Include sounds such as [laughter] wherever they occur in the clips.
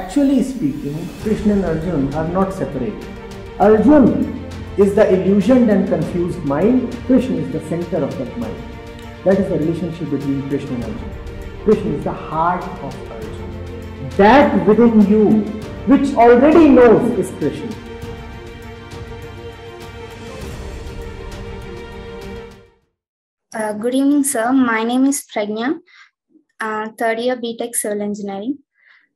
Actually speaking, Krishna and Arjun are not separate. Arjun is the illusioned and confused mind, Krishna is the center of that mind. That is the relationship between Krishna and Arjun. Krishna is the heart of Arjun. That within you, which already knows, is Krishna. Uh, good evening, sir. My name is Pragnya, uh, third year BTech Civil Engineering.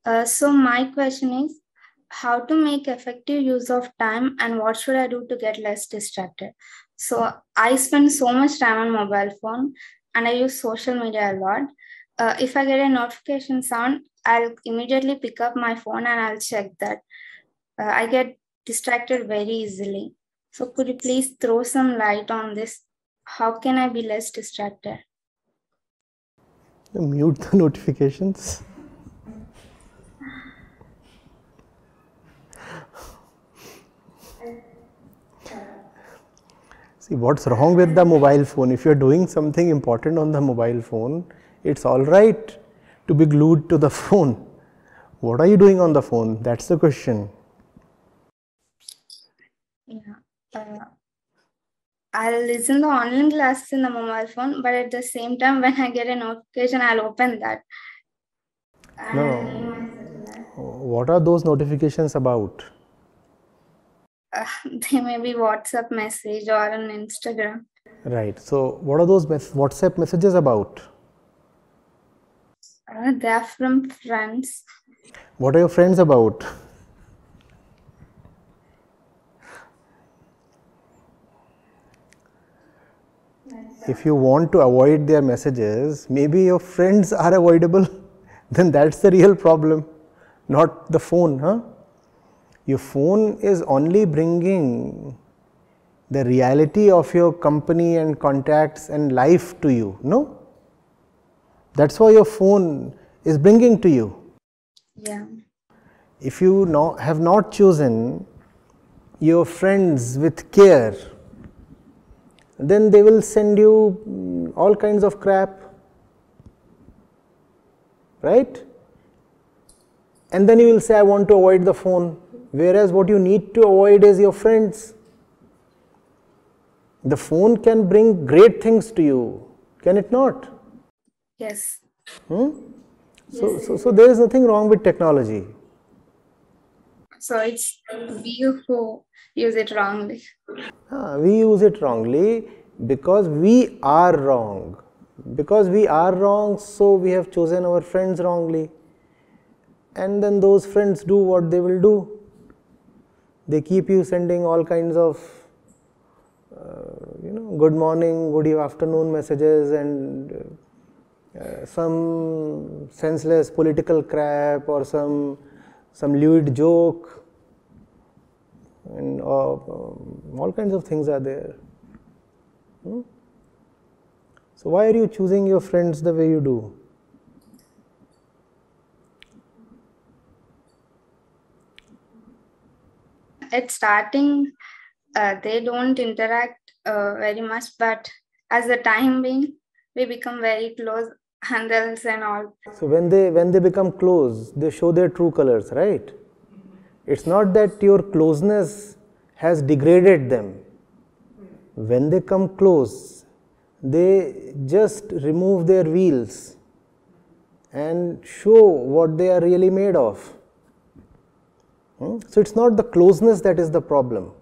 Uh, so, my question is how to make effective use of time and what should I do to get less distracted? So, I spend so much time on mobile phone and I use social media a lot. Uh, if I get a notification sound, I'll immediately pick up my phone and I'll check that. Uh, I get distracted very easily. So, could you please throw some light on this? How can I be less distracted? Mute the [laughs] notifications. See, what's wrong with the mobile phone? If you're doing something important on the mobile phone, it's all right to be glued to the [laughs] phone. What are you doing on the phone? That's the question. Yeah. Uh, I'll listen to online classes in the mobile phone, but at the same time, when I get a notification, I'll open that. No. What are those notifications about? Uh, [laughs] they may be WhatsApp message or on Instagram. Right. So, what are those mes- WhatsApp messages about? Uh, they're from friends. What are your friends about? If you want to avoid their messages, maybe your friends are avoidable, [laughs] then that's the real problem, not the phone, huh? Your phone is only bringing the reality of your company and contacts and life to you, no? That's why your phone is bringing to you. Yeah. If you no, have not chosen your friends with care, then they will send you all kinds of crap, right? And then you will say, I want to avoid the phone. Whereas what you need to avoid is your friends. The phone can bring great things to you, can it not? Yes. Hmm? So, so, so there is nothing wrong with technology. So it's we who use it wrongly. Ah, we use it wrongly because we are wrong. Because we are wrong, so we have chosen our friends wrongly. And then those friends do what they will do. They keep you sending all kinds of, uh, you know, good morning, good afternoon messages and uh, some senseless political crap or some some lewd joke and uh, um, all kinds of things are there. Hmm? So, why are you choosing your friends the way you do? At starting, uh, they don't interact uh, very much, but as the time being, we become very close handles and all. So, when they when they become close, they show their true colors, right? It's not that your closeness has degraded them. When they come close, they just remove their wheels and show what they are really made of. Hmm? So, it's not the closeness that is the problem.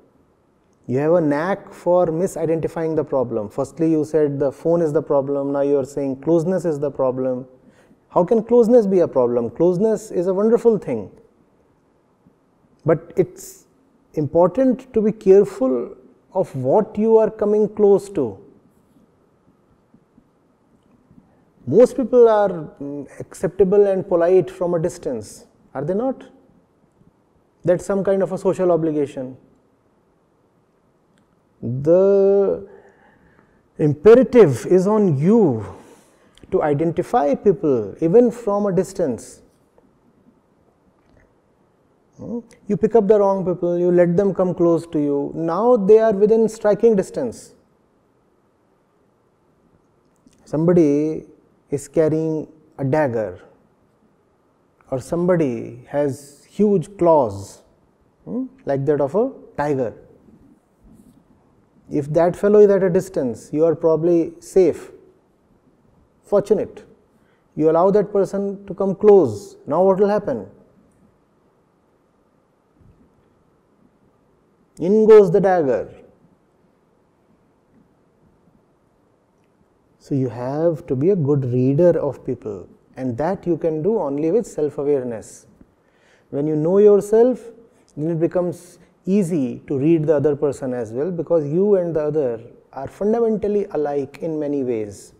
You have a knack for misidentifying the problem. Firstly, you said the phone is the problem, now you are saying closeness is the problem. How can closeness be a problem? Closeness is a wonderful thing. But it's important to be careful of what you are coming close to. Most people are mm, acceptable and polite from a distance, are they not? That's some kind of a social obligation. The imperative is on you to identify people even from a distance. Hmm? You pick up the wrong people, you let them come close to you. Now they are within striking distance. Somebody is carrying a dagger or somebody has huge claws hmm, like that of a tiger. If that fellow is at a distance, you are probably safe, fortunate. You allow that person to come close. Now, what will happen? In goes the dagger. So, you have to be a good reader of people, and that you can do only with self awareness. When you know yourself, then it becomes easy to read the other person as well because you and the other are fundamentally alike in many ways.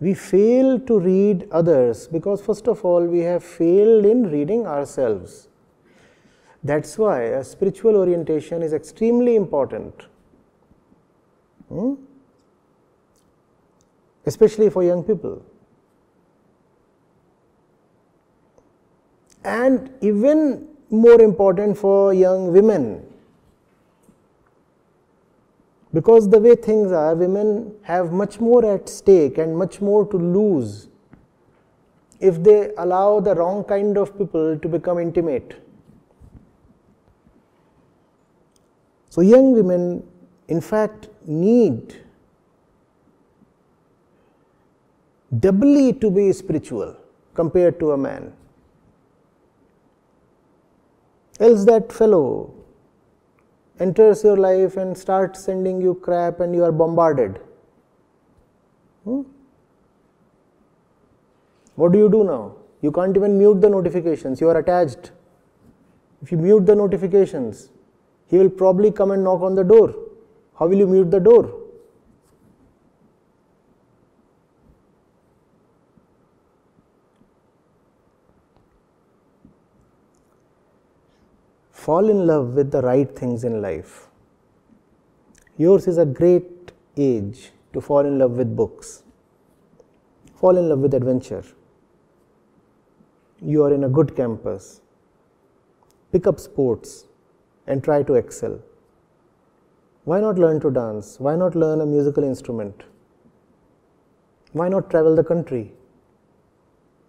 We fail to read others because, first of all, we have failed in reading ourselves. That's why a spiritual orientation is extremely important, hmm? especially for young people. And even more important for young women because the way things are, women have much more at stake and much more to lose if they allow the wrong kind of people to become intimate. So, young women, in fact, need doubly to be spiritual compared to a man. Else, that fellow enters your life and starts sending you crap, and you are bombarded. Hmm? What do you do now? You can't even mute the notifications, you are attached. If you mute the notifications, he will probably come and knock on the door. How will you mute the door? Fall in love with the right things in life. Yours is a great age to fall in love with books, fall in love with adventure. You are in a good campus. Pick up sports, and try to excel. Why not learn to dance? Why not learn a musical instrument? Why not travel the country?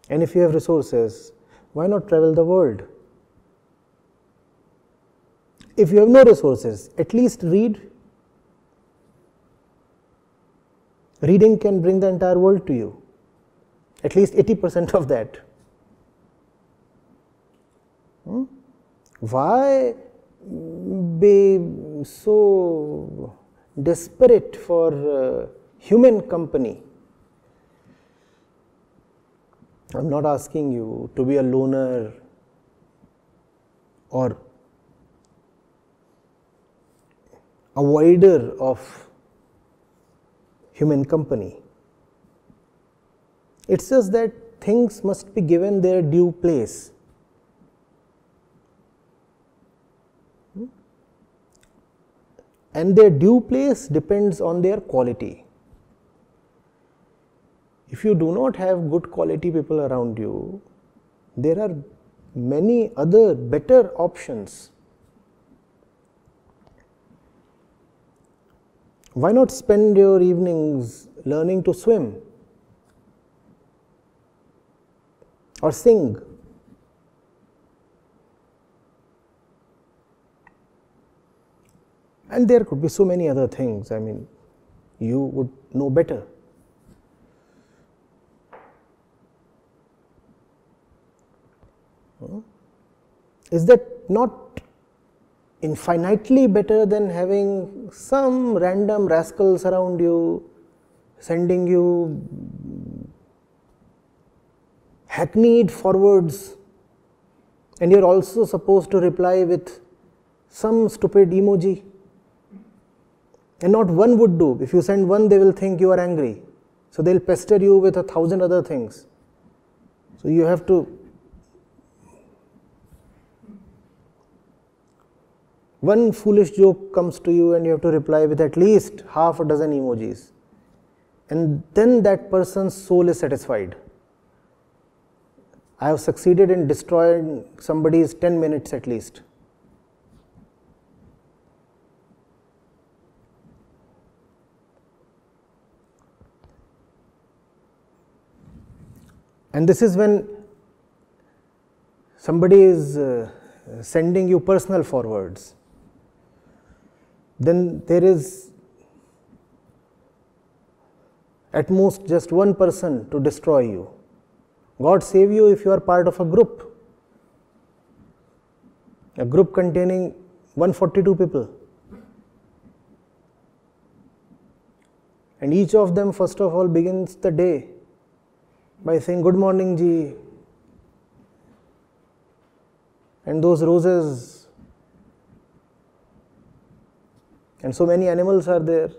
And if you have resources, why not travel the world? If you have no resources, at least read. Reading can bring the entire world to you, at least 80% of that. Hmm? Why be so desperate for uh, human company. I am not asking you to be a loner or avoider of human company. It says that things must be given their due place. Hmm? and their due place depends on their quality. If you do not have good quality people around you, there are many other better options. Why not spend your evenings learning to swim or sing And there could be so many other things. I mean, you would know better. Hmm? Is that not infinitely better than having some random rascals around you sending you hackneyed forwards and you're also supposed to reply with some stupid emoji? and not one would do. If you send one, they will think you are angry. So they'll pester you with a thousand other things. So you have to one foolish joke comes to you and you have to reply with at least half a dozen emojis. And then that person's soul is satisfied. I have succeeded in destroying somebody's 10 minutes at least. And this is when somebody is uh, sending you personal forwards, then there is at most just one person to destroy you. God save you if you are part of a group, a group containing 142 people. And each of them, first of all, begins the day by saying, Good morning, Ji. And those roses, and so many animals are there.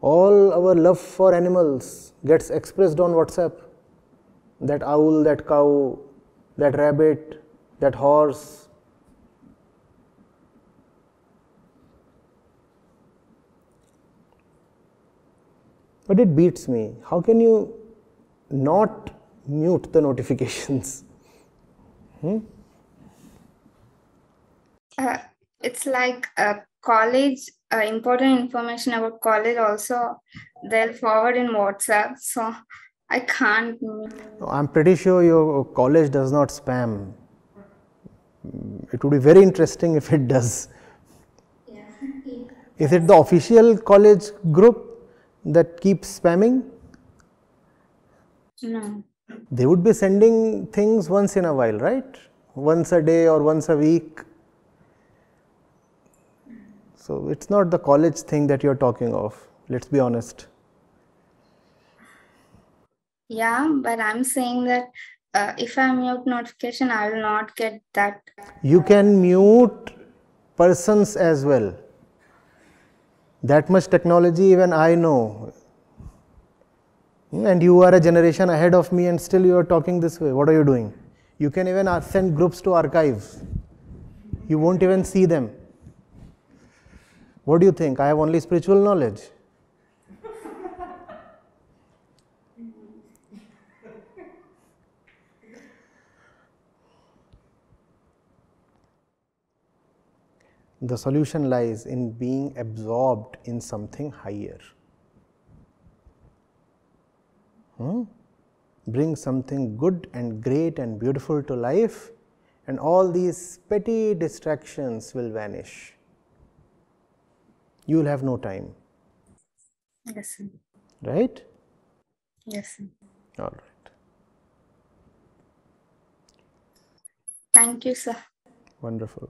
All our love for animals gets expressed on WhatsApp. That owl, that cow, that rabbit, that horse. But it beats me. How can you not mute the notifications? [laughs] Hmm? Uh, it's like a college, uh, important information about college also, they'll forward in WhatsApp. So I can't. I'm pretty sure your college does not spam. It would be very interesting if it does. Yeah. Is it the official college group that keeps spamming? No. They would be sending things once in a while, right? Once a day or once a week. So it's not the college thing that you're talking of, let's be honest. Yeah, but I'm saying that uh, if I mute notification, I will not get that. You can mute persons as well. That much technology, even I know. And you are a generation ahead of me, and still you are talking this way. What are you doing? You can even send groups to archives. You won't even see them. What do you think? I have only spiritual knowledge. The solution lies in being absorbed in something higher. Hmm? Bring something good and great and beautiful to life, and all these petty distractions will vanish. You will have no time. Yes. Sir. Right? Yes. Sir. All right. Thank you, sir. Wonderful.